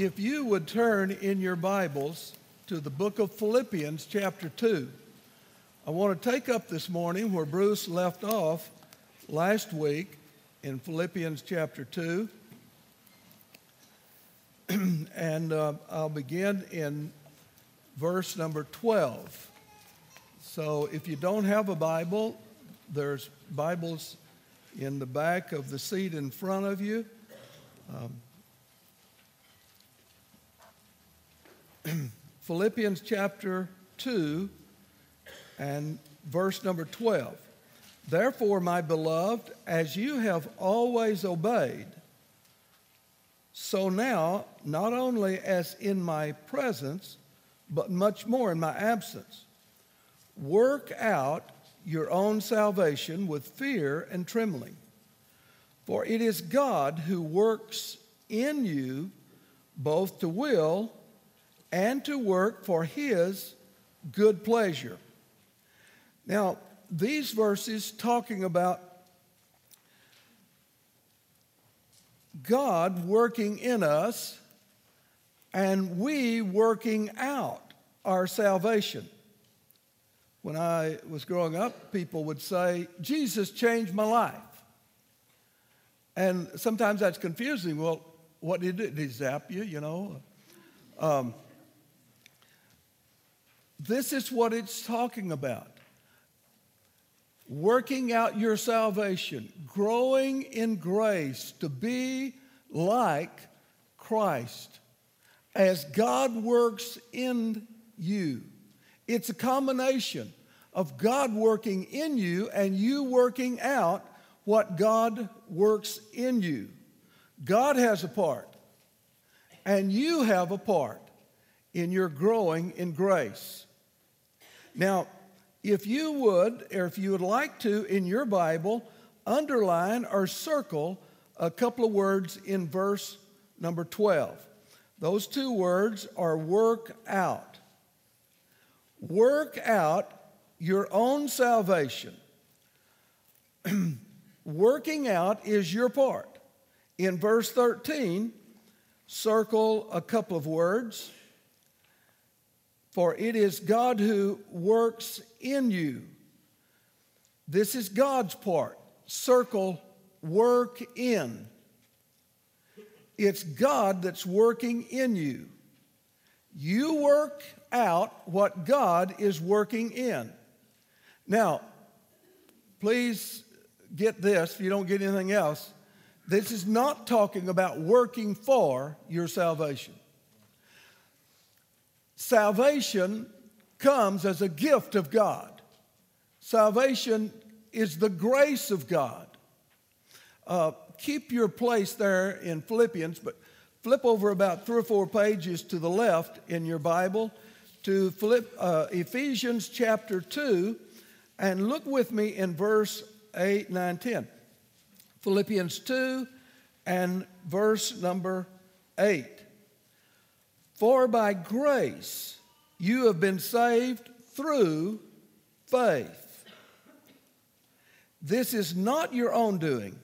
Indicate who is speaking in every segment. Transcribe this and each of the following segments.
Speaker 1: If you would turn in your Bibles to the book of Philippians, chapter 2, I want to take up this morning where Bruce left off last week in Philippians chapter 2. and uh, I'll begin in verse number 12. So if you don't have a Bible, there's Bibles in the back of the seat in front of you. Um, Philippians chapter 2 and verse number 12. Therefore, my beloved, as you have always obeyed, so now, not only as in my presence, but much more in my absence, work out your own salvation with fear and trembling. For it is God who works in you both to will and to work for his good pleasure. Now, these verses talking about God working in us and we working out our salvation. When I was growing up, people would say, Jesus changed my life. And sometimes that's confusing. Well, what did he do? Did he zap you, you know? Um, this is what it's talking about working out your salvation, growing in grace to be like Christ as God works in you. It's a combination of God working in you and you working out what God works in you. God has a part, and you have a part in your growing in grace. Now, if you would, or if you would like to, in your Bible, underline or circle a couple of words in verse number 12. Those two words are work out. Work out your own salvation. Working out is your part. In verse 13, circle a couple of words for it is God who works in you. This is God's part. Circle work in. It's God that's working in you. You work out what God is working in. Now, please get this if you don't get anything else. This is not talking about working for your salvation. Salvation comes as a gift of God. Salvation is the grace of God. Uh, keep your place there in Philippians, but flip over about three or four pages to the left in your Bible to Philipp, uh, Ephesians chapter 2 and look with me in verse 8, 9, 10. Philippians 2 and verse number 8. For by grace you have been saved through faith. This is not your own doing,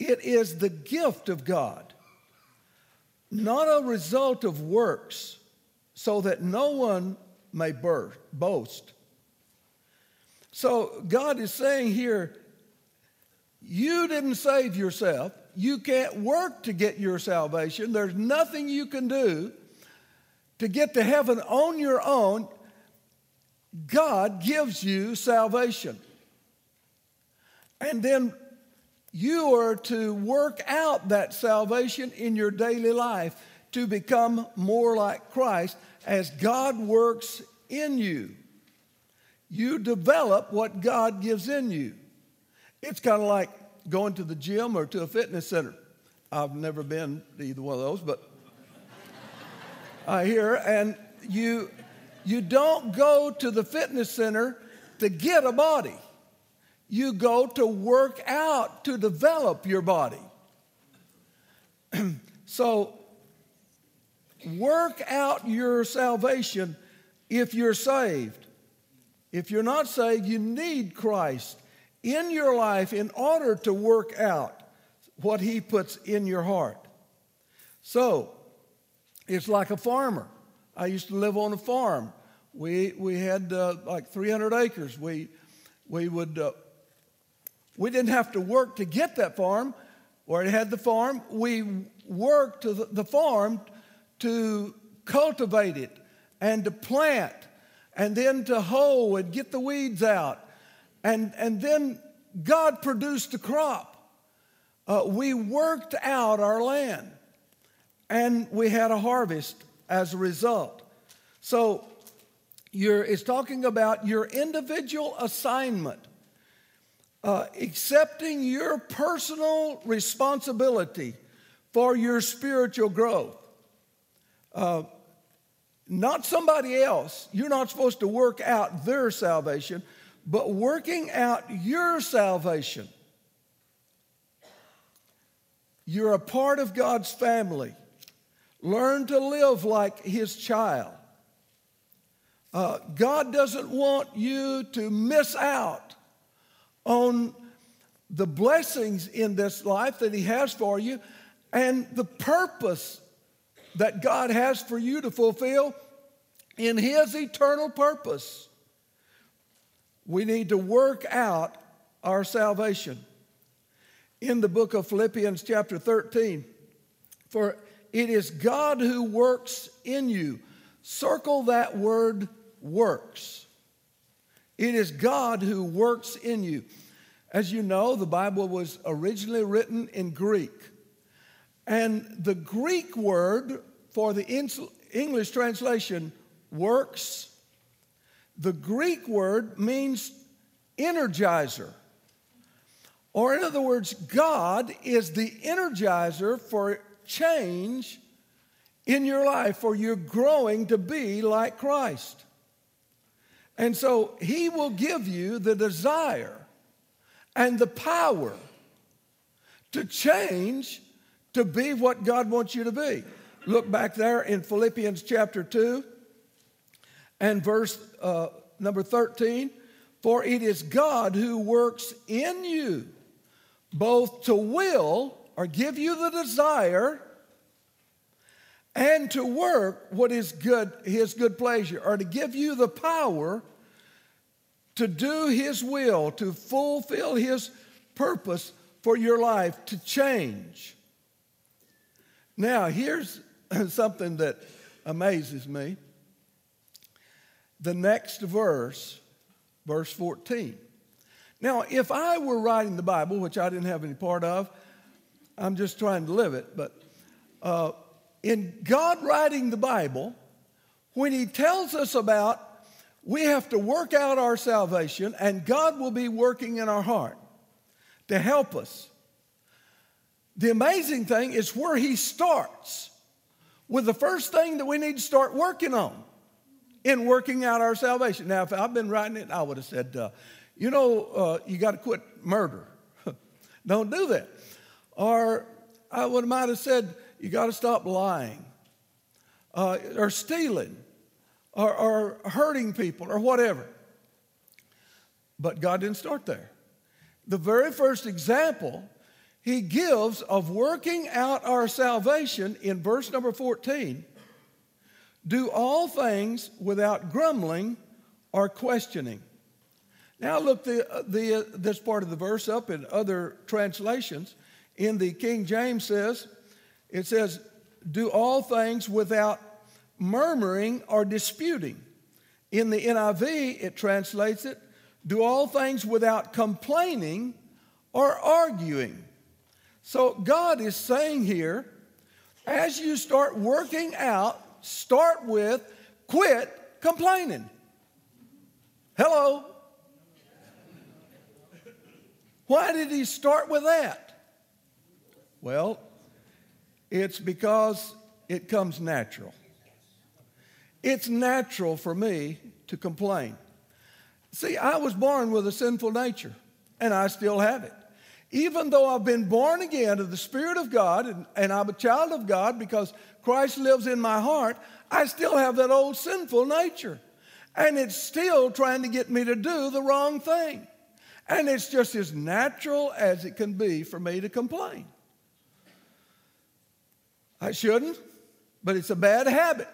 Speaker 1: it is the gift of God, not a result of works, so that no one may boast. So God is saying here, you didn't save yourself. You can't work to get your salvation. There's nothing you can do to get to heaven on your own. God gives you salvation. And then you are to work out that salvation in your daily life to become more like Christ as God works in you. You develop what God gives in you. It's kind of like going to the gym or to a fitness center. I've never been to either one of those, but I hear. And you, you don't go to the fitness center to get a body. You go to work out to develop your body. so, work out your salvation if you're saved. If you're not saved, you need Christ in your life in order to work out what He puts in your heart. So, it's like a farmer. I used to live on a farm. We, we had uh, like 300 acres. We, we, would, uh, we didn't have to work to get that farm where it had the farm. We worked to the, the farm to cultivate it and to plant and then to hoe and get the weeds out. And, and then God produced a crop. Uh, we worked out our land and we had a harvest as a result. So it's talking about your individual assignment, uh, accepting your personal responsibility for your spiritual growth. Uh, not somebody else. You're not supposed to work out their salvation, but working out your salvation. You're a part of God's family. Learn to live like His child. Uh, God doesn't want you to miss out on the blessings in this life that He has for you and the purpose that God has for you to fulfill in His eternal purpose. We need to work out our salvation. In the book of Philippians, chapter 13, for it is God who works in you. Circle that word works. It is God who works in you. As you know, the Bible was originally written in Greek. And the Greek word for the English translation, works, the Greek word means energizer. Or, in other words, God is the energizer for change in your life, for you're growing to be like Christ. And so he will give you the desire and the power to change to be what God wants you to be. Look back there in Philippians chapter 2 and verse uh, number 13. For it is God who works in you both to will or give you the desire and to work what is good, his good pleasure, or to give you the power to do his will, to fulfill his purpose for your life, to change. Now, here's something that amazes me. The next verse, verse 14. Now, if I were writing the Bible, which I didn't have any part of, I'm just trying to live it, but uh, in God writing the Bible, when He tells us about we have to work out our salvation and God will be working in our heart to help us. The amazing thing is where He starts with the first thing that we need to start working on in working out our salvation. Now, if I've been writing it, I would have said, uh, you know, uh, you got to quit murder. Don't do that. Or I would might have said, you got to stop lying uh, or stealing or, or hurting people or whatever. But God didn't start there. The very first example he gives of working out our salvation in verse number 14 do all things without grumbling or questioning. Now, look the, the, uh, this part of the verse up in other translations. In the King James says, it says, do all things without murmuring or disputing. In the NIV, it translates it, do all things without complaining or arguing. So God is saying here, as you start working out, start with quit complaining. Hello? Why did he start with that? Well, it's because it comes natural. It's natural for me to complain. See, I was born with a sinful nature, and I still have it even though I've been born again of the Spirit of God and, and, I'm a child of God because Christ lives in my heart, I still have that old sinful nature. And it's still trying to get me to do the wrong thing. And it's just as natural as it can be for me to complain. I shouldn't, but it's a bad habit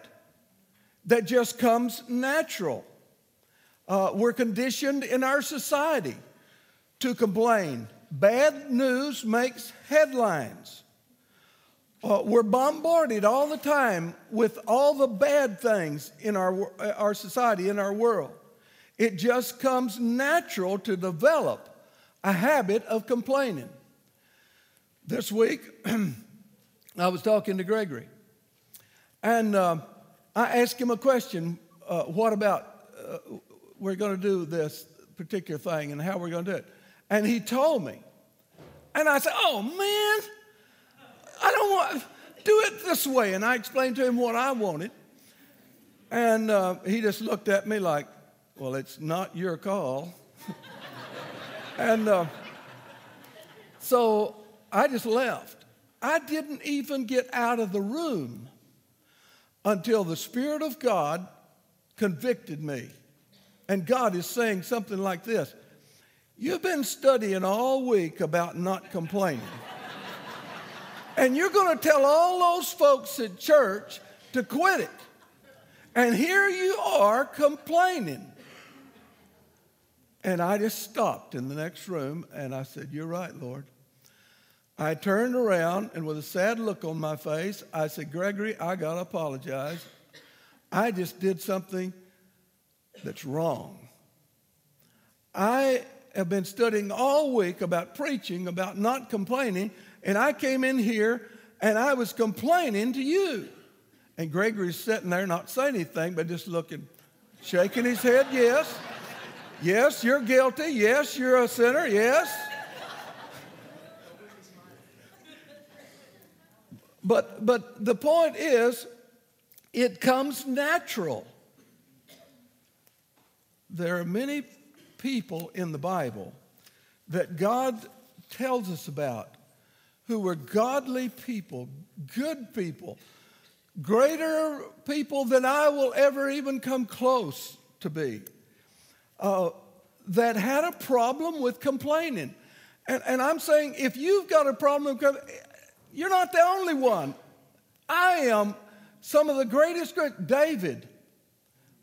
Speaker 1: that just comes natural. Uh, we're conditioned in our society to complain. Bad news makes headlines. Uh, we're bombarded all the time with all the bad things in our, our society, in our world. It just comes natural to develop a habit of complaining. This week, I was talking to Gregory, and uh, I asked him a question uh, What about uh, we're going to do this particular thing and how we're going to do it? And he told me. And I said, Oh, man, I don't want do it this way. And I explained to him what I wanted. And uh, he just looked at me like, Well, it's not your call. and uh, so I just left. I didn't even get out of the room until the Spirit of God convicted me. And God is saying something like this You've been studying all week about not complaining. And you're going to tell all those folks at church to quit it. And here you are complaining. And I just stopped in the next room and I said, You're right, Lord. I turned around and with a sad look on my face, I said, Gregory, I got to apologize. I just did something that's wrong. I have been studying all week about preaching, about not complaining, and I came in here and I was complaining to you. And Gregory's sitting there not saying anything, but just looking, shaking his head, yes. Yes, you're guilty. Yes, you're a sinner. Yes. But, but the point is, it comes natural. There are many people in the Bible that God tells us about who were godly people, good people, greater people than I will ever even come close to be, uh, that had a problem with complaining. And, and I'm saying if you've got a problem, with complaining, you're not the only one. I am some of the greatest. Great, David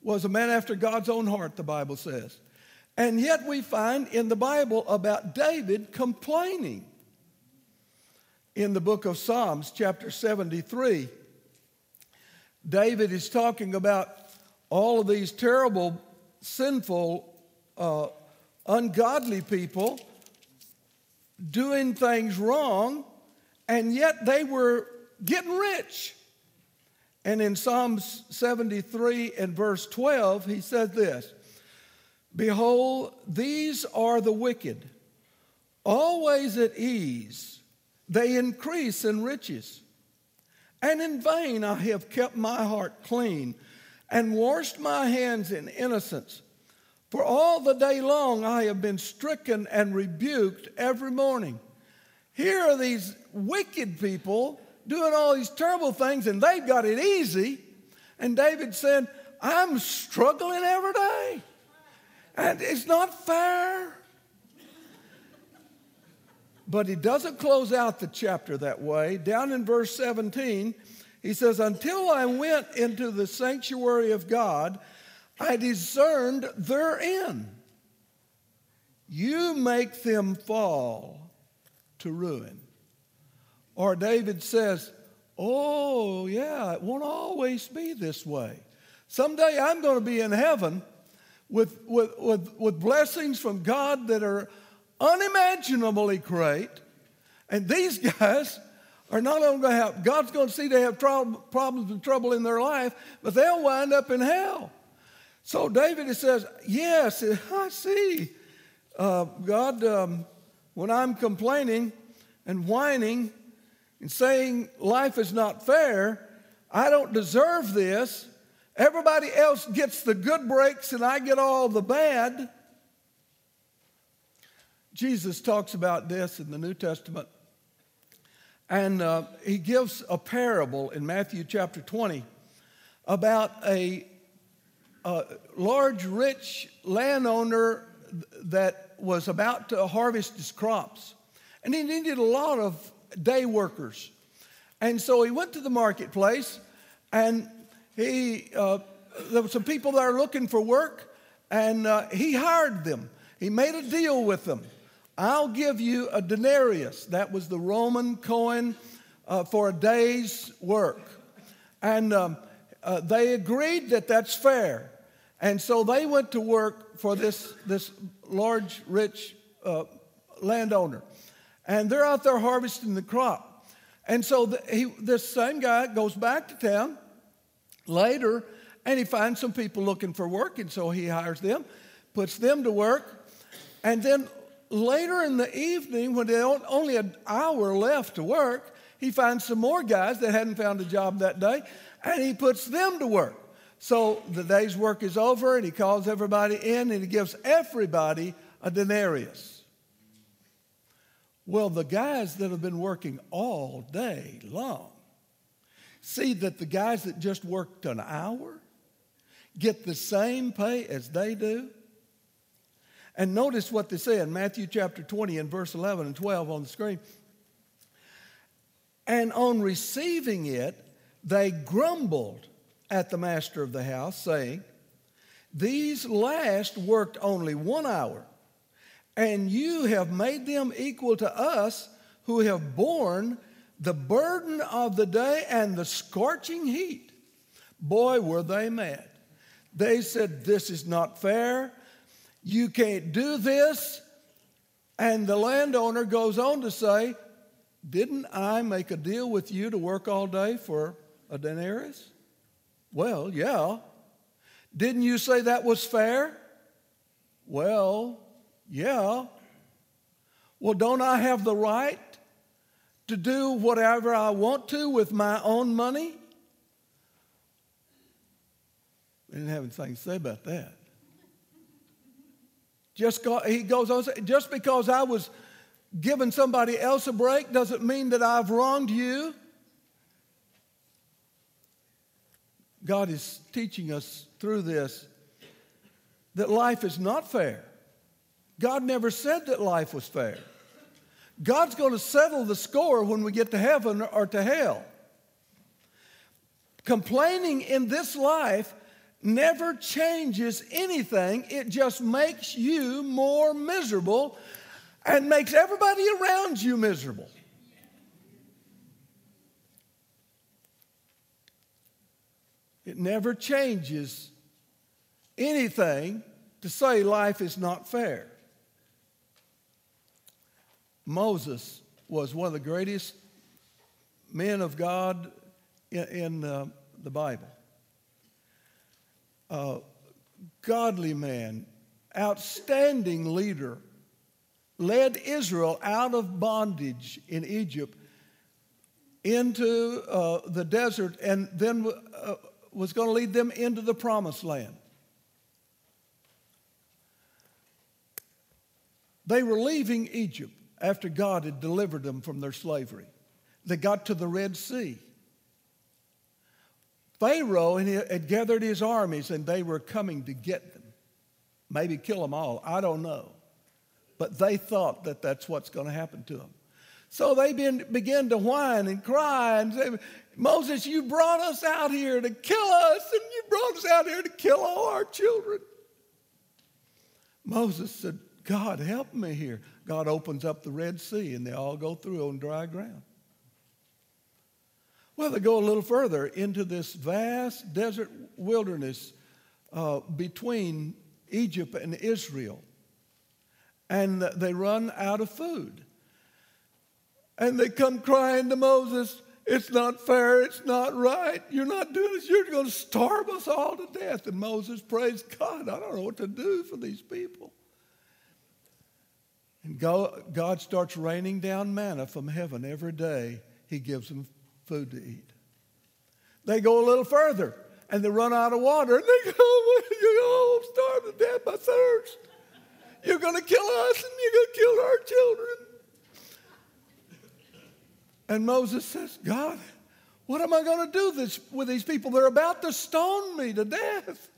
Speaker 1: was a man after God's own heart, the Bible says. And yet we find in the Bible about David complaining. In the book of Psalms, chapter 73, David is talking about all of these terrible, sinful, uh, ungodly people doing things wrong and yet they were getting rich. And in Psalms 73 and verse 12, he said this Behold, these are the wicked, always at ease. They increase in riches. And in vain I have kept my heart clean and washed my hands in innocence. For all the day long I have been stricken and rebuked every morning. Here are these wicked people doing all these terrible things, and they've got it easy. And David said, I'm struggling every day. And it's not fair. But he doesn't close out the chapter that way. Down in verse 17, he says, Until I went into the sanctuary of God, I discerned therein. You make them fall to ruin. Or David says, Oh, yeah, it won't always be this way. Someday I'm going to be in heaven with, with, with, with blessings from God that are unimaginably great. And these guys are not only going to have, God's going to see they have problems and trouble in their life, but they'll wind up in hell. So David says, Yes, I see. Uh, God, um, when I'm complaining and whining and saying life is not fair, I don't deserve this. Everybody else gets the good breaks and I get all the bad. Jesus talks about this in the New Testament. And uh, he gives a parable in Matthew chapter 20 about a, a large, rich landowner that was about to harvest his crops. And he needed a lot of day workers. And so he went to the marketplace And he, uh, there were some people that are looking for work, and uh, he hired them. He made a deal with them. I'll give you a denarius. That was the Roman coin uh, for a day's work. And um, uh, they agreed that that's fair. And so they went to work for this, this large, rich uh, landowner. And they're out there harvesting the crop. And so the, he, this same guy goes back to town later and he finds some people looking for work. And so he hires them, puts them to work. And then later in the evening, when they only an hour left to work, he finds some more guys that hadn't found a job that day and he puts them to work. So the day's work is over, and he calls everybody in and he gives everybody a denarius. Well, the guys that have been working all day long see that the guys that just worked an hour get the same pay as they do. And notice what they say in Matthew chapter 20 and verse 11 and 12 on the screen. And on receiving it, they grumbled at the master of the house, saying, These last worked only one hour, and you have made them equal to us who have borne the burden of the day and the scorching heat. Boy, were they mad. They said, This is not fair. You can't do this. And the landowner goes on to say, Didn't I make a deal with you to work all day for a denarius? Well, yeah. Didn't you say that was fair? Well, yeah. Well, don't I have the right to do whatever I want to with my own money? They didn't have anything to say about that. Just go, he goes on, just because I was giving somebody else a break doesn't mean that I've wronged you. God is teaching us through this that life is not fair. God never said that life was fair. God's going to settle the score when we get to heaven or to hell. Complaining in this life never changes anything, it just makes you more miserable and makes everybody around you miserable. It never changes anything to say life is not fair. Moses was one of the greatest men of God in, in uh, the Bible. Uh, godly man, outstanding leader, led Israel out of bondage in Egypt into uh, the desert and then uh, was going to lead them into the promised land. They were leaving Egypt after God had delivered them from their slavery. They got to the Red Sea. Pharaoh had gathered his armies and they were coming to get them, maybe kill them all. I don't know. But they thought that that's what's going to happen to them. So they began to whine and cry and say, Moses, you brought us out here to kill us, and you brought us out here to kill all our children. Moses said, God, help me here. God opens up the Red Sea, and they all go through on dry ground. Well, they go a little further into this vast desert wilderness uh, between Egypt and Israel, and they run out of food. And they come crying to Moses, It's not fair. It's not right. You're not doing this. You're going to starve us all to death. And Moses prays, God, I don't know what to do for these people. And God starts raining down manna from heaven every day. He gives them food to eat. They go a little further and they run out of water and they go, You're all starve to death by thirst. You're going to kill us and you're going to kill our children. And Moses says, God, what am I going to do this, with these people? They're about to stone me to death.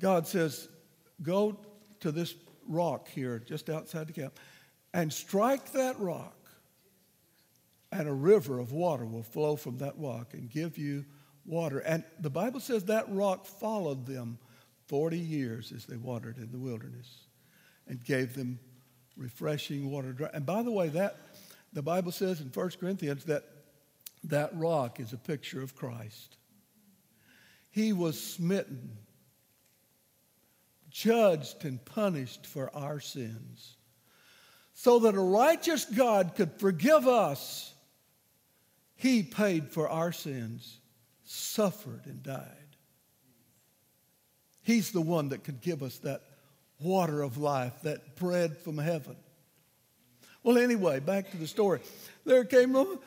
Speaker 1: God says, Go to this rock here just outside the camp and strike that rock, and a river of water will flow from that rock and give you water. And the Bible says that rock followed them 40 years as they watered in the wilderness and gave them refreshing water. And by the way, that the Bible says in 1 Corinthians that that rock is a picture of Christ. He was smitten, judged, and punished for our sins, so that a righteous God could forgive us. He paid for our sins, suffered, and died. He's the one that could give us that water of life, that bread from heaven. Well, anyway, back to the story. There came, well,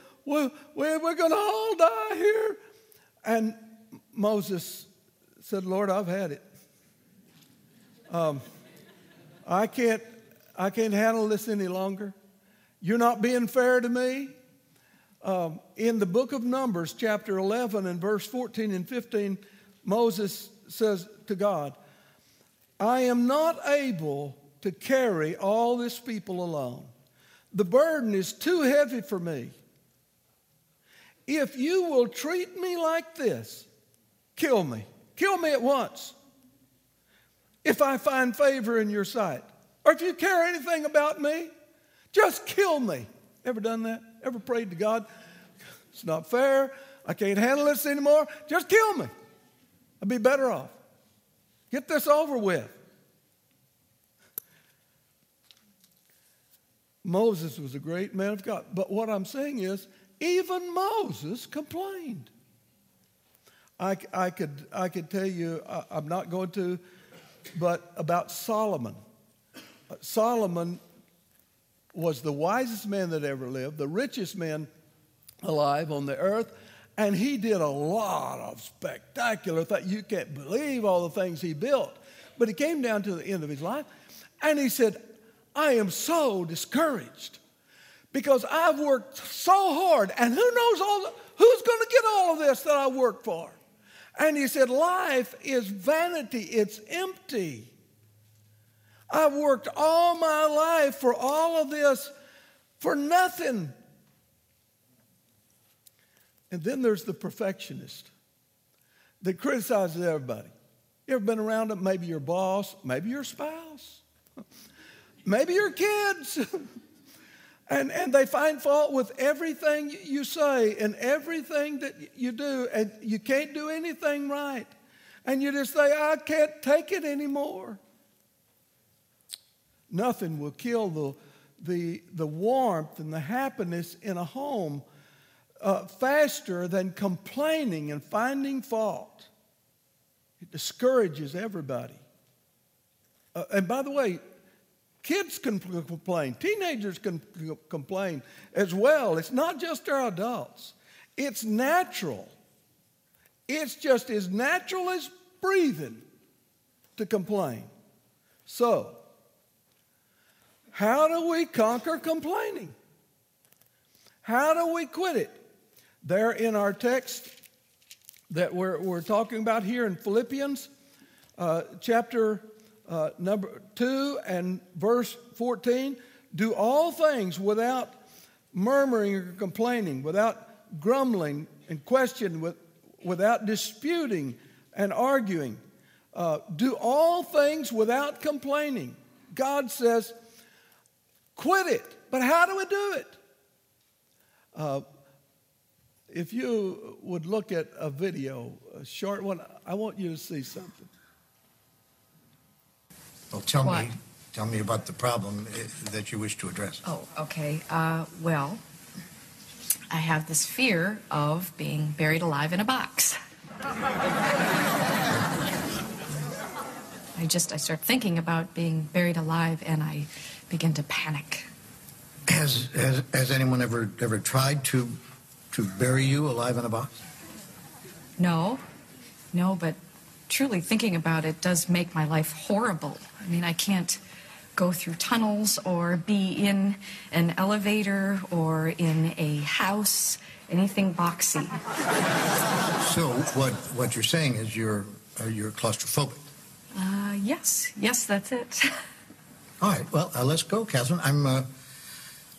Speaker 1: we're going to all die here. And Moses said, Lord, I've had it. Um, I can't, I can't handle this any longer. You're not being fair to me. Um, in the book of Numbers, chapter 11 and verse 14 and 15, Moses says to God, I am not able to carry all this people alone. The burden is too heavy for me. If you will treat me like this, kill me. Kill me at once. If I find favor in your sight, or if you care anything about me, just kill me. Ever done that? Ever prayed to God? It's not fair. I can't handle this anymore. Just kill me. I'd be better off. Get this over with. Moses was a great man of God. But what I'm saying is, even Moses complained. I, I, could, I could tell you, I, I'm not going to, but about Solomon. Solomon was the wisest man that ever lived, the richest man alive on the earth, and he did a lot of spectacular things. You can't believe all the things he built. But he came down to the end of his life, and he said, I am so discouraged because I've worked so hard, and who knows all the, who's going to get all of this that I worked for? And he said, Life is vanity, it's empty. I've worked all my life for all of this for nothing. And then there's the perfectionist that criticizes everybody. You ever been around them? Maybe your boss, maybe your spouse, maybe your kids. And, and they find fault with everything you say and everything that you do, and you can't do anything right. And you just say, I can't take it anymore. Nothing will kill the, the, the warmth and the happiness in a home uh, faster than complaining and finding fault. It discourages everybody. Uh, and by the way, Kids can complain, teenagers can complain as well. It's not just our adults, it's natural. It's just as natural as breathing to complain. So, how do we conquer complaining? How do we quit it? There in our text that we're, we're talking about here in Philippians uh, chapter uh, number 2 and verse 14 do all things without murmuring or complaining, without grumbling and questioning, with, without disputing and arguing. Uh, do all things without complaining. God says, quit it. But how do we do it? Uh, if you would look at a video, a short one, I want you to see something.
Speaker 2: Well, tell what? me, tell me about the problem eh, that you wish to address.
Speaker 3: Oh, okay. Uh, well, I have this fear of being buried alive in a box. I just I start thinking about being buried alive and I begin to panic.
Speaker 2: Has has, has anyone ever ever tried to to bury you alive in a box?
Speaker 3: No. No, but truly thinking about it does make my life horrible. I mean, I can't go through tunnels or be in an elevator or in a house, anything boxy.
Speaker 2: So what what you're saying is you're uh, you're claustrophobic.
Speaker 3: Uh, yes, yes, that's it.
Speaker 2: All right. Well, uh, let's go, Catherine. I'm uh,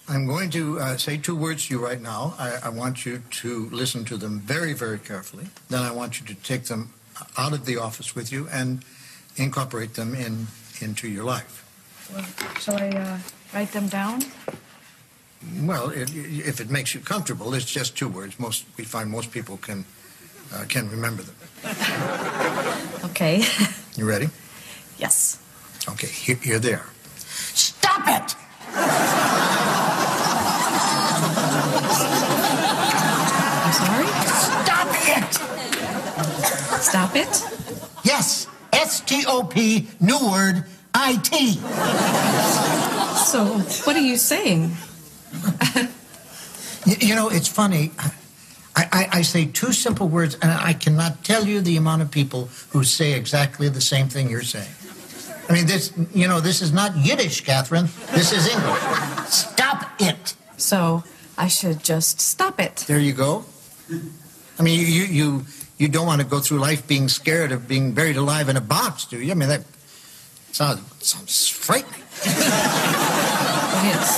Speaker 2: I'm going to uh, say two words to you right now. I, I want you to listen to them very, very carefully. Then I want you to take them out of the office with you and incorporate them in into your life.
Speaker 3: Well, shall I uh, write them down?
Speaker 2: Well, it, if it makes you comfortable, it's just two words. Most we find most people can uh, can remember them.
Speaker 3: Okay.
Speaker 2: You ready?
Speaker 3: Yes.
Speaker 2: Okay, here, here they are.
Speaker 4: Stop it!
Speaker 3: I'm sorry?
Speaker 4: Stop it!
Speaker 3: Stop it?
Speaker 4: Yes, S T O P, new word, I T.
Speaker 3: So, what are you saying?
Speaker 4: Y- You know, it's funny. I, I, I say two simple words, and I cannot tell you the amount of people who say exactly the same thing you're saying. I mean, this, you know, this is not Yiddish, Catherine. This is English. Stop it.
Speaker 3: So, I should just stop it.
Speaker 2: There you go.
Speaker 4: I mean, you, you, you don't want to go through life being scared of being buried alive in a box, do you? I mean, that sounds, sounds frightening.
Speaker 3: It is.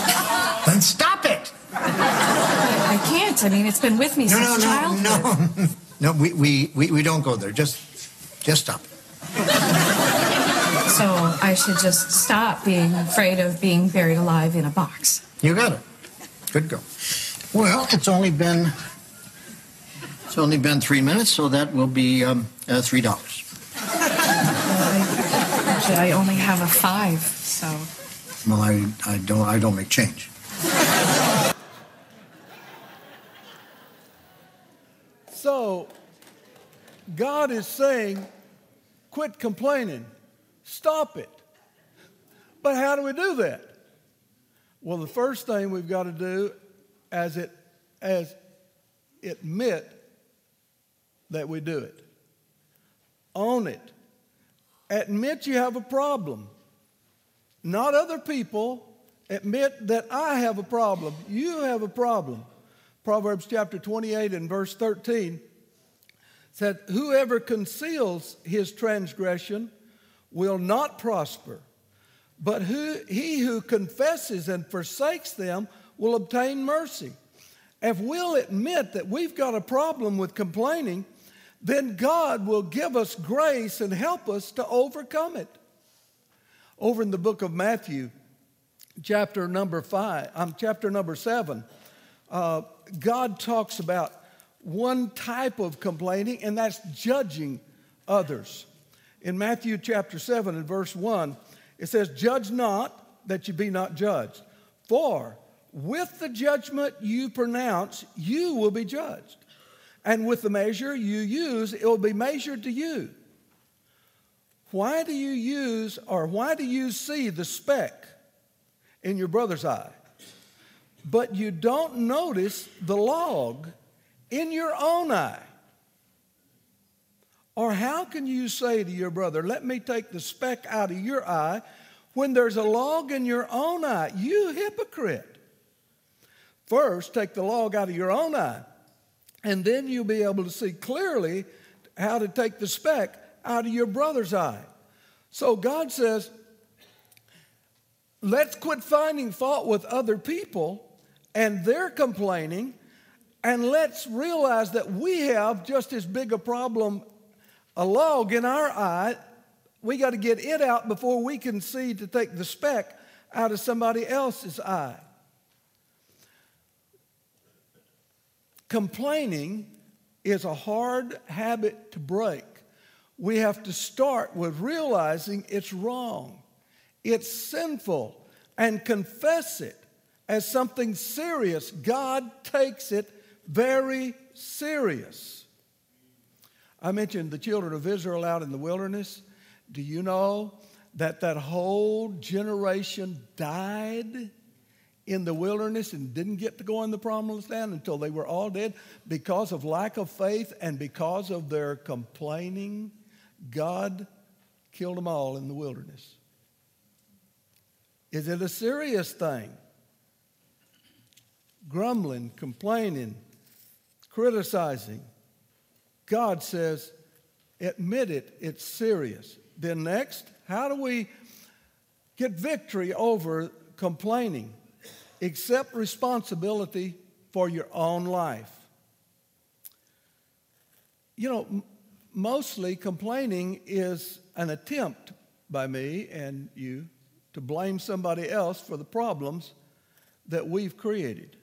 Speaker 4: Then stop it.
Speaker 3: I can't. I mean, it's been with me
Speaker 4: No,
Speaker 3: since
Speaker 4: no, no,
Speaker 3: childhood.
Speaker 4: no. No, we, we, we, we don't go there. Just, just stop it.
Speaker 3: So, I should just stop being afraid of being buried alive in a box.
Speaker 4: You got it. Good go. Well, it's only been it's only been three minutes, so that will be um, uh, three dollars.
Speaker 3: Actually, I only have a five, so.
Speaker 2: Well, I, I don't I don't make change.
Speaker 1: So, God is saying, quit complaining, stop it. But how do we do that? Well, the first thing we've got to do as it as admit that we do it. Own it. Admit you have a problem. Not other people. Admit that I have a problem. You have a problem. Proverbs chapter 28 and verse 13 said, Whoever conceals his transgression will not prosper, but who, he who confesses and forsakes them will obtain mercy. If we'll admit that we've got a problem with complaining, then God will give us grace and help us to overcome it. Over in the book of Matthew, chapter number five, um, chapter number seven, uh, God talks about one type of complaining, and that's judging others. In Matthew chapter 7 and verse 1, it says, Judge not that you be not judged. For with the judgment you pronounce, you will be judged. And with the measure you use, it will be measured to you. Why do you use, or why do you see the speck in your brother's eye, but you don't notice the log in your own eye? Or how can you say to your brother, Let me take the speck out of your eye when there's a log in your own eye? You hypocrite. First, take the log out of your own eye, and then you'll be able to see clearly how to take the speck out of your brother's eye. So God says, let's quit finding fault with other people and their complaining, and let's realize that we have just as big a problem, a log in our eye. We got to get it out before we can see to take the speck out of somebody else's eye. Complaining is a hard habit to break. We have to start with realizing it's wrong, it's sinful, and confess it as something serious. God takes it very serious. I mentioned the children of Israel out in the wilderness. Do you know that that whole generation died in the wilderness and didn't get to go in the promised land until they were all dead because of lack of faith and because of their complaining? God killed them all in the wilderness. Is it a serious thing? Grumbling, complaining, criticizing. God says, admit it, it's serious. Then, next, how do we get victory over complaining? accept responsibility for your own life. You know, mostly complaining is an attempt by me and you to blame somebody else for the problems that we've created.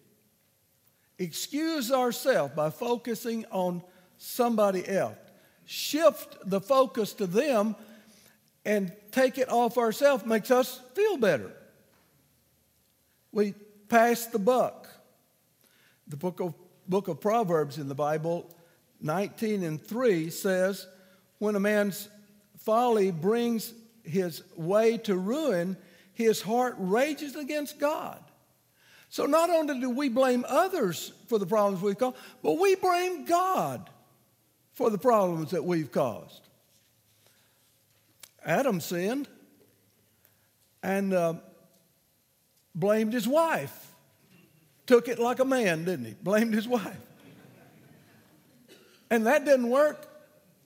Speaker 1: Excuse ourselves by focusing on somebody else. Shift the focus to them and take it off ourselves makes us feel better. We pass the buck. The book of, book of Proverbs in the Bible, 19 and 3, says, When a man's folly brings his way to ruin, his heart rages against God. So not only do we blame others for the problems we've caused, but we blame God for the problems that we've caused. Adam sinned and uh, blamed his wife. Took it like a man, didn't he? Blamed his wife. And that didn't work.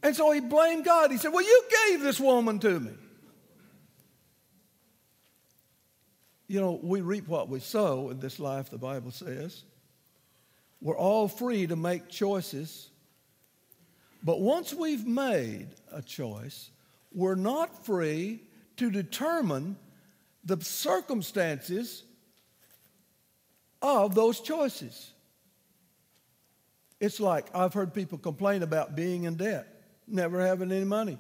Speaker 1: And so he blamed God. He said, Well, you gave this woman to me. You know, we reap what we sow in this life, the Bible says. We're all free to make choices. But once we've made a choice, we're not free to determine the circumstances of those choices. It's like I've heard people complain about being in debt, never having any money,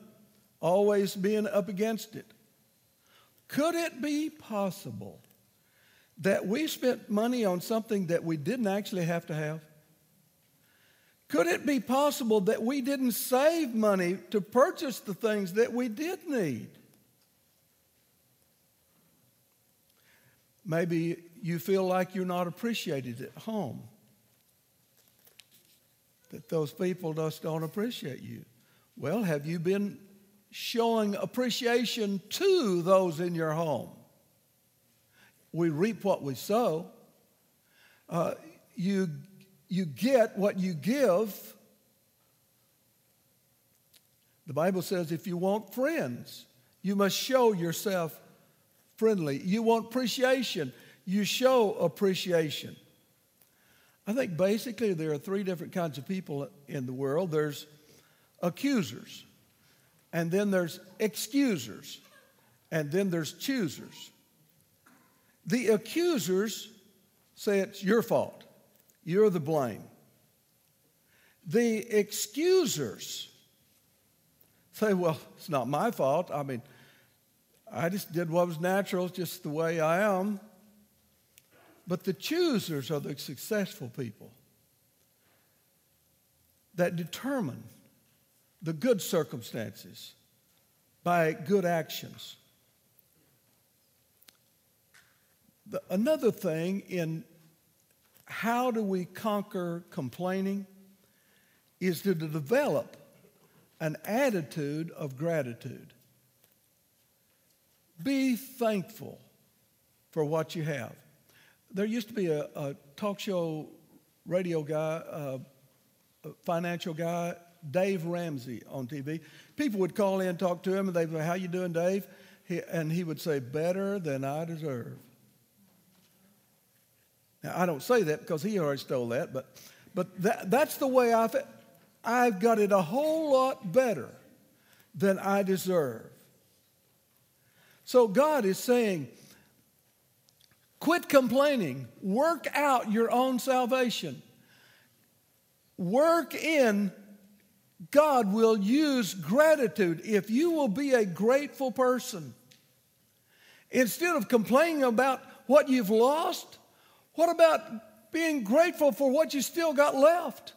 Speaker 1: always being up against it. Could it be possible that we spent money on something that we didn't actually have to have? Could it be possible that we didn't save money to purchase the things that we did need? Maybe you feel like you're not appreciated at home, that those people just don't appreciate you. Well, have you been showing appreciation to those in your home? We reap what we sow. Uh, you, you get what you give. The Bible says if you want friends, you must show yourself friendly. You want appreciation, you show appreciation. I think basically there are three different kinds of people in the world there's accusers, and then there's excusers, and then there's choosers. The accusers say it's your fault, you're the blame. The excusers say, well, it's not my fault. I mean, I just did what was natural, just the way I am. But the choosers are the successful people that determine the good circumstances by good actions. The, another thing in how do we conquer complaining is to develop an attitude of gratitude. Be thankful for what you have. There used to be a, a talk show radio guy, uh, financial guy, Dave Ramsey on TV. People would call in, talk to him, and they'd say, "How you doing, Dave?" He, and he would say, "Better than I deserve." Now I don't say that because he already stole that, but but that, that's the way I feel. I've got it a whole lot better than I deserve. So God is saying, quit complaining, work out your own salvation. Work in, God will use gratitude if you will be a grateful person. Instead of complaining about what you've lost, what about being grateful for what you still got left?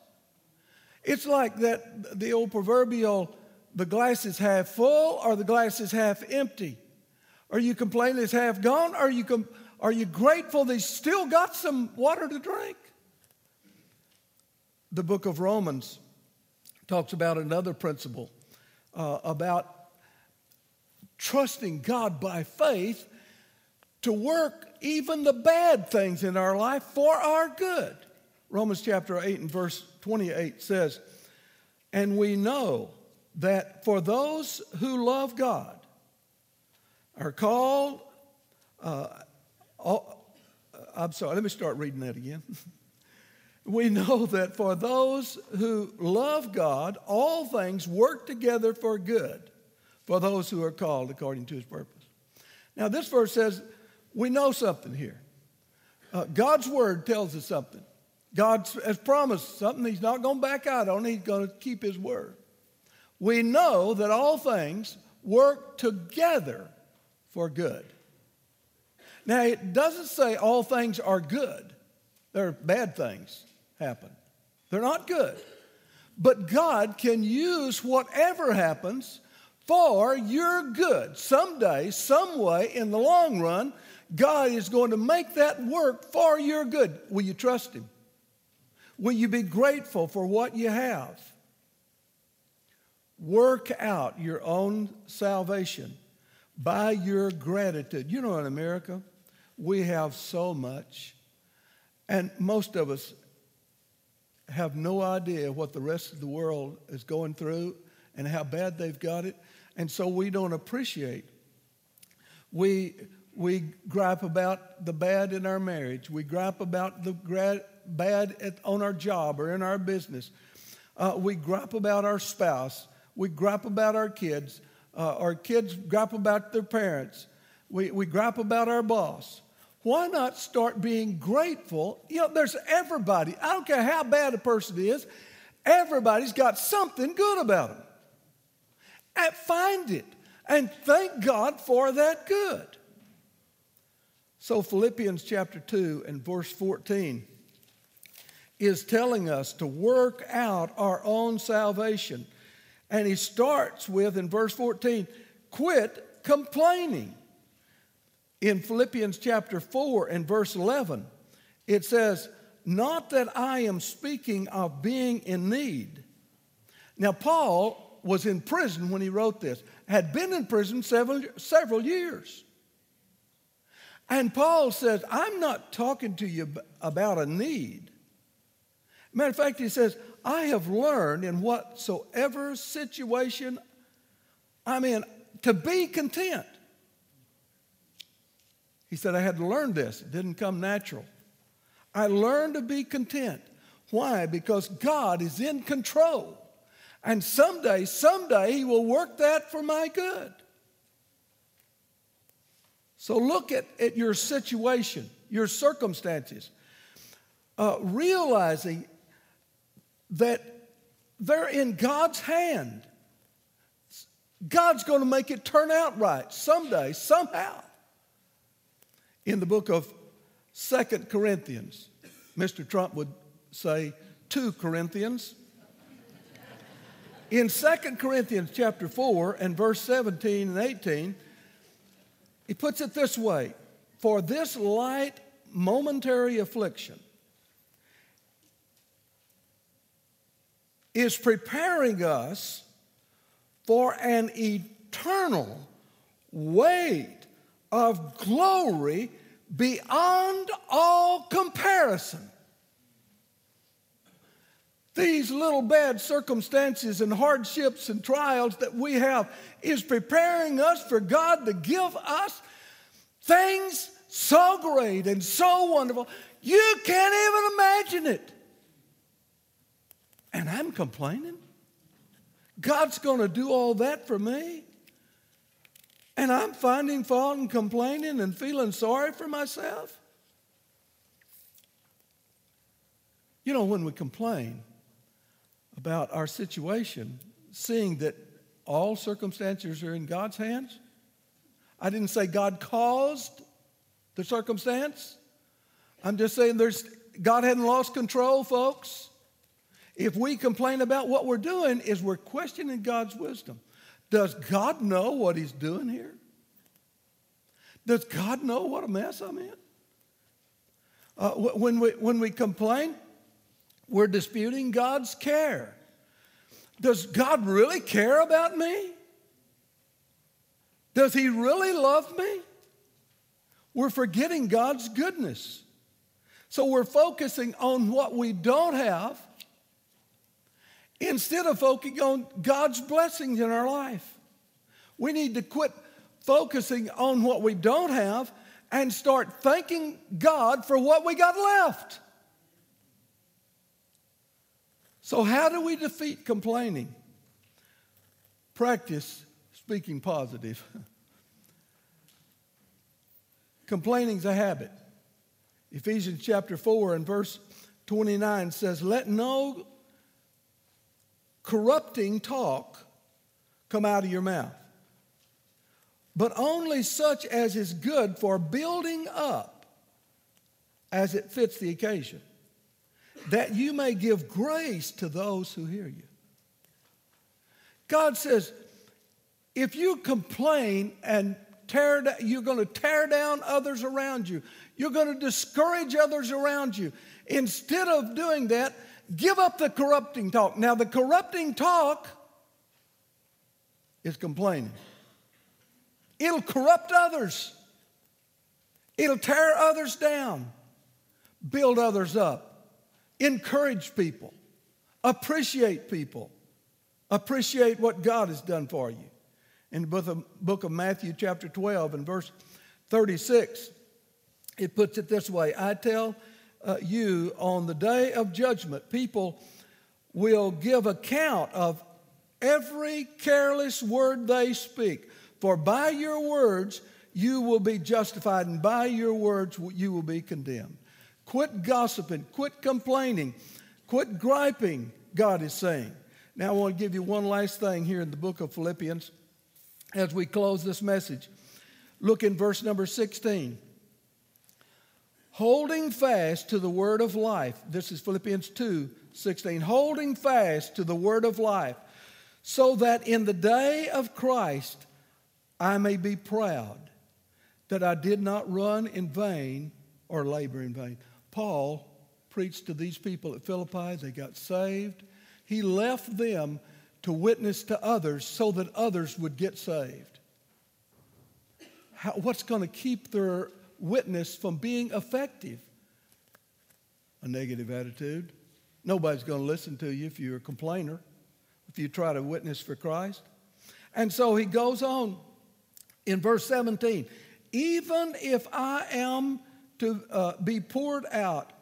Speaker 1: It's like that the old proverbial the glass is half full or the glass is half empty. Are you complaining it's half gone? Or are you, com- are you grateful they still got some water to drink? The book of Romans talks about another principle uh, about trusting God by faith to work even the bad things in our life for our good. Romans chapter 8 and verse 28 says, And we know that for those who love God, are called uh, I'm sorry, let me start reading that again. we know that for those who love God, all things work together for good for those who are called according to his purpose. Now, this verse says we know something here. Uh, God's word tells us something. God has promised something he's not going to back out on, he's going to keep his word. We know that all things work together for good. Now, it doesn't say all things are good. There are bad things happen. They're not good. But God can use whatever happens for your good. Someday, some way, in the long run, God is going to make that work for your good. Will you trust Him? Will you be grateful for what you have? Work out your own salvation by your gratitude. You know, in America, we have so much, and most of us have no idea what the rest of the world is going through and how bad they've got it, and so we don't appreciate. We, we gripe about the bad in our marriage, we gripe about the bad at, on our job or in our business, uh, we gripe about our spouse, we gripe about our kids, uh, our kids gripe about their parents, we, we gripe about our boss. Why not start being grateful? You know, there's everybody, I don't care how bad a person is, everybody's got something good about them. And find it. And thank God for that good. So, Philippians chapter 2 and verse 14 is telling us to work out our own salvation. And he starts with, in verse 14, quit complaining in Philippians chapter 4 and verse 11, it says, Not that I am speaking of being in need. Now, Paul was in prison when he wrote this, had been in prison several, several years. And Paul says, I'm not talking to you about a need. Matter of fact, he says, I have learned in whatsoever situation I'm in to be content. He said, I had to learn this. It didn't come natural. I learned to be content. Why? Because God is in control. And someday, someday, He will work that for my good. So look at, at your situation, your circumstances, uh, realizing that they're in God's hand. God's going to make it turn out right someday, somehow in the book of Second Corinthians. Mr. Trump would say 2 Corinthians. In Second Corinthians chapter 4 and verse 17 and 18, he puts it this way For this light momentary affliction is preparing us for an eternal weight of glory beyond all comparison. These little bad circumstances and hardships and trials that we have is preparing us for God to give us things so great and so wonderful, you can't even imagine it. And I'm complaining. God's going to do all that for me. And I'm finding fault and complaining and feeling sorry for myself. You know, when we complain about our situation, seeing that all circumstances are in God's hands, I didn't say God caused the circumstance. I'm just saying there's God hadn't lost control, folks. If we complain about what we're doing, is we're questioning God's wisdom. Does God know what He's doing here? Does God know what a mess I'm in? Uh, when, we, when we complain, we're disputing God's care. Does God really care about me? Does He really love me? We're forgetting God's goodness. So we're focusing on what we don't have instead of focusing on God's blessings in our life. We need to quit focusing on what we don't have and start thanking God for what we got left. So, how do we defeat complaining? Practice speaking positive. Complaining's a habit. Ephesians chapter 4 and verse 29 says, Let no corrupting talk come out of your mouth, but only such as is good for building up as it fits the occasion, that you may give grace to those who hear you. God says, if you complain and tear, you're going to tear down others around you. You're going to discourage others around you. Instead of doing that, give up the corrupting talk. Now, the corrupting talk is complaining, it'll corrupt others, it'll tear others down, build others up, encourage people, appreciate people, appreciate what God has done for you in the book of Matthew, chapter 12, and verse 36, it puts it this way I tell uh, you, on the day of judgment, people will give account of every careless word they speak. For by your words you will be justified, and by your words you will be condemned. Quit gossiping, quit complaining, quit griping, God is saying. Now, I want to give you one last thing here in the book of Philippians as we close this message. Look in verse number 16. Holding fast to the word of life. This is Philippians 2 16. Holding fast to the word of life, so that in the day of Christ I may be proud that I did not run in vain or labor in vain. Paul preached to these people at Philippi, they got saved. He left them to witness to others so that others would get saved. How, what's going to keep their witness from being effective? A negative attitude. Nobody's going to listen to you if you're a complainer, if you try to witness for Christ. And so he goes on in verse 17 even if I am to uh, be poured out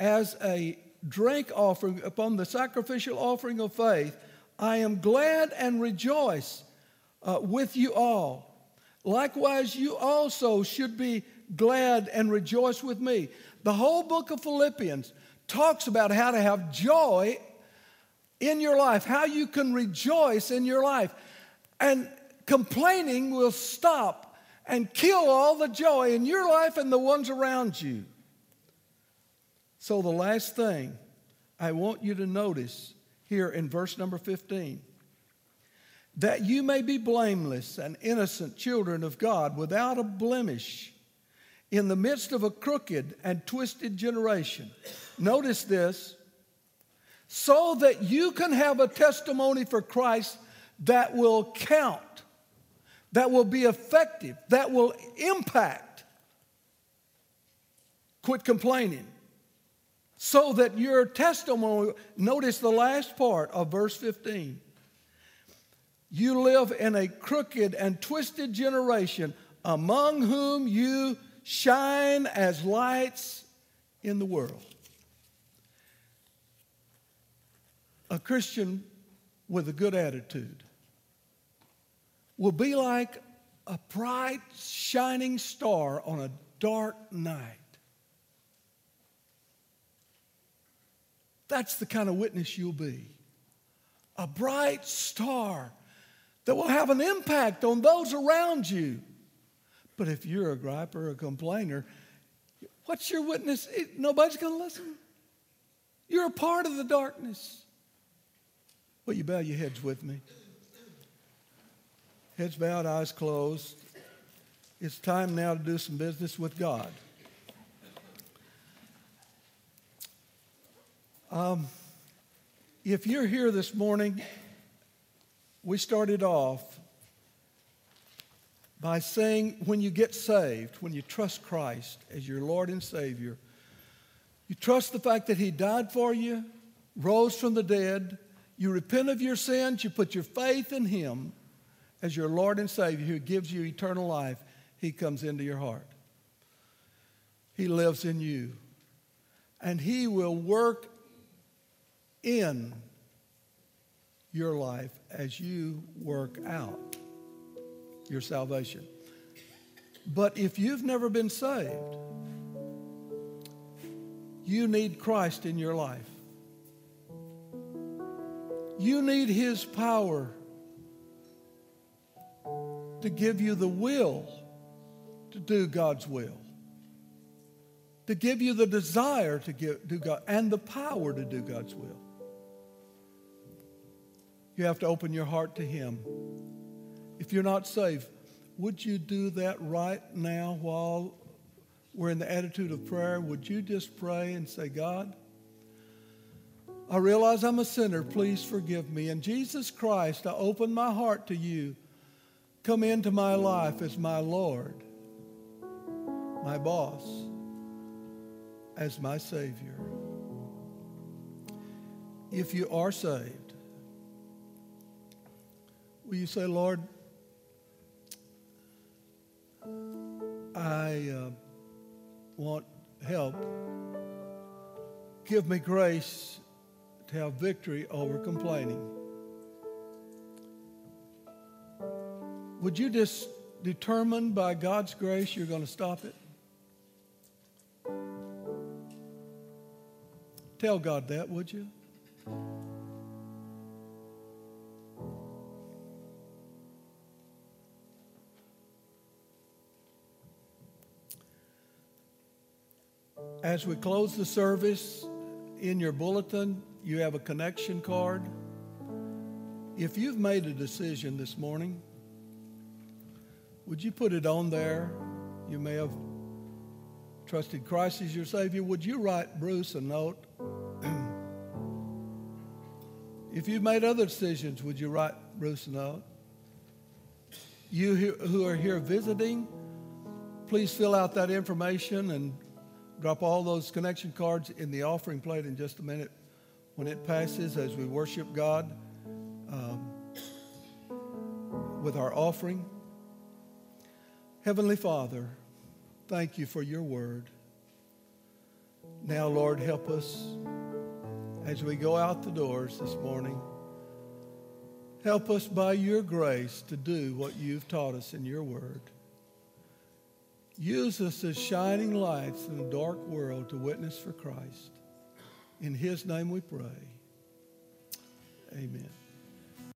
Speaker 1: as a drink offering upon the sacrificial offering of faith, I am glad and rejoice uh, with you all. Likewise, you also should be glad and rejoice with me. The whole book of Philippians talks about how to have joy in your life, how you can rejoice in your life. And complaining will stop and kill all the joy in your life and the ones around you. So, the last thing I want you to notice here in verse number 15 that you may be blameless and innocent children of God without a blemish in the midst of a crooked and twisted generation. Notice this so that you can have a testimony for Christ that will count, that will be effective, that will impact. Quit complaining so that your testimony, notice the last part of verse 15. You live in a crooked and twisted generation among whom you shine as lights in the world. A Christian with a good attitude will be like a bright, shining star on a dark night. That's the kind of witness you'll be. A bright star that will have an impact on those around you. But if you're a griper or a complainer, what's your witness? Nobody's going to listen. You're a part of the darkness. Will you bow your heads with me? Heads bowed, eyes closed. It's time now to do some business with God. Um, if you're here this morning, we started off by saying when you get saved, when you trust Christ as your Lord and Savior, you trust the fact that He died for you, rose from the dead, you repent of your sins, you put your faith in Him as your Lord and Savior who gives you eternal life, He comes into your heart. He lives in you. And He will work in your life as you work out your salvation. But if you've never been saved, you need Christ in your life. You need His power to give you the will to do God's will, to give you the desire to give, do God, and the power to do God's will. You have to open your heart to Him. If you're not saved, would you do that right now while we're in the attitude of prayer? Would you just pray and say, God, I realize I'm a sinner. Please forgive me. And Jesus Christ, I open my heart to you. Come into my life as my Lord, my boss, as my Savior. If you are saved, will you say, Lord, I uh, want help. Give me grace to have victory over complaining. Would you just determine by God's grace you're going to stop it? Tell God that, would you? As we close the service, in your bulletin, you have a connection card. If you've made a decision this morning, would you put it on there? You may have trusted Christ as your Savior. Would you write Bruce a note? if you've made other decisions, would you write Bruce a note? You who are here visiting, please fill out that information and drop all those connection cards in the offering plate in just a minute when it passes as we worship God um, with our offering. Heavenly Father, thank you for your word. Now, Lord, help us as we go out the doors this morning. Help us by your grace to do what you've taught us in your word. Use us as shining lights in a dark world to witness for Christ. In his name we pray. Amen.